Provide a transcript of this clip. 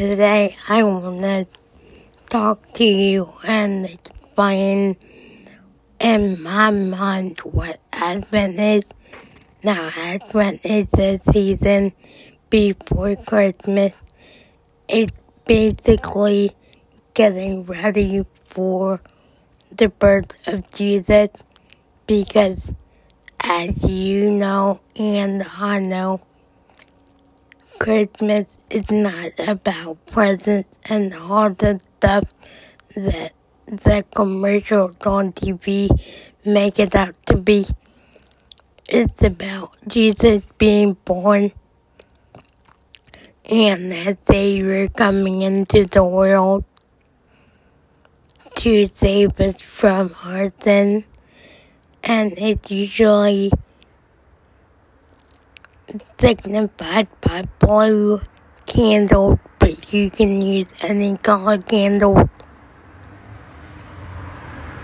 Today I want to talk to you and explain in my mind what Advent is. Now, Advent is a season before Christmas. It's basically getting ready for the birth of Jesus because, as you know and I know, Christmas is not about presents and all the stuff that the commercials on TV make it out to be. It's about Jesus being born and that Savior coming into the world to save us from our sin. And it's usually signified by blue candles, but you can use any color candle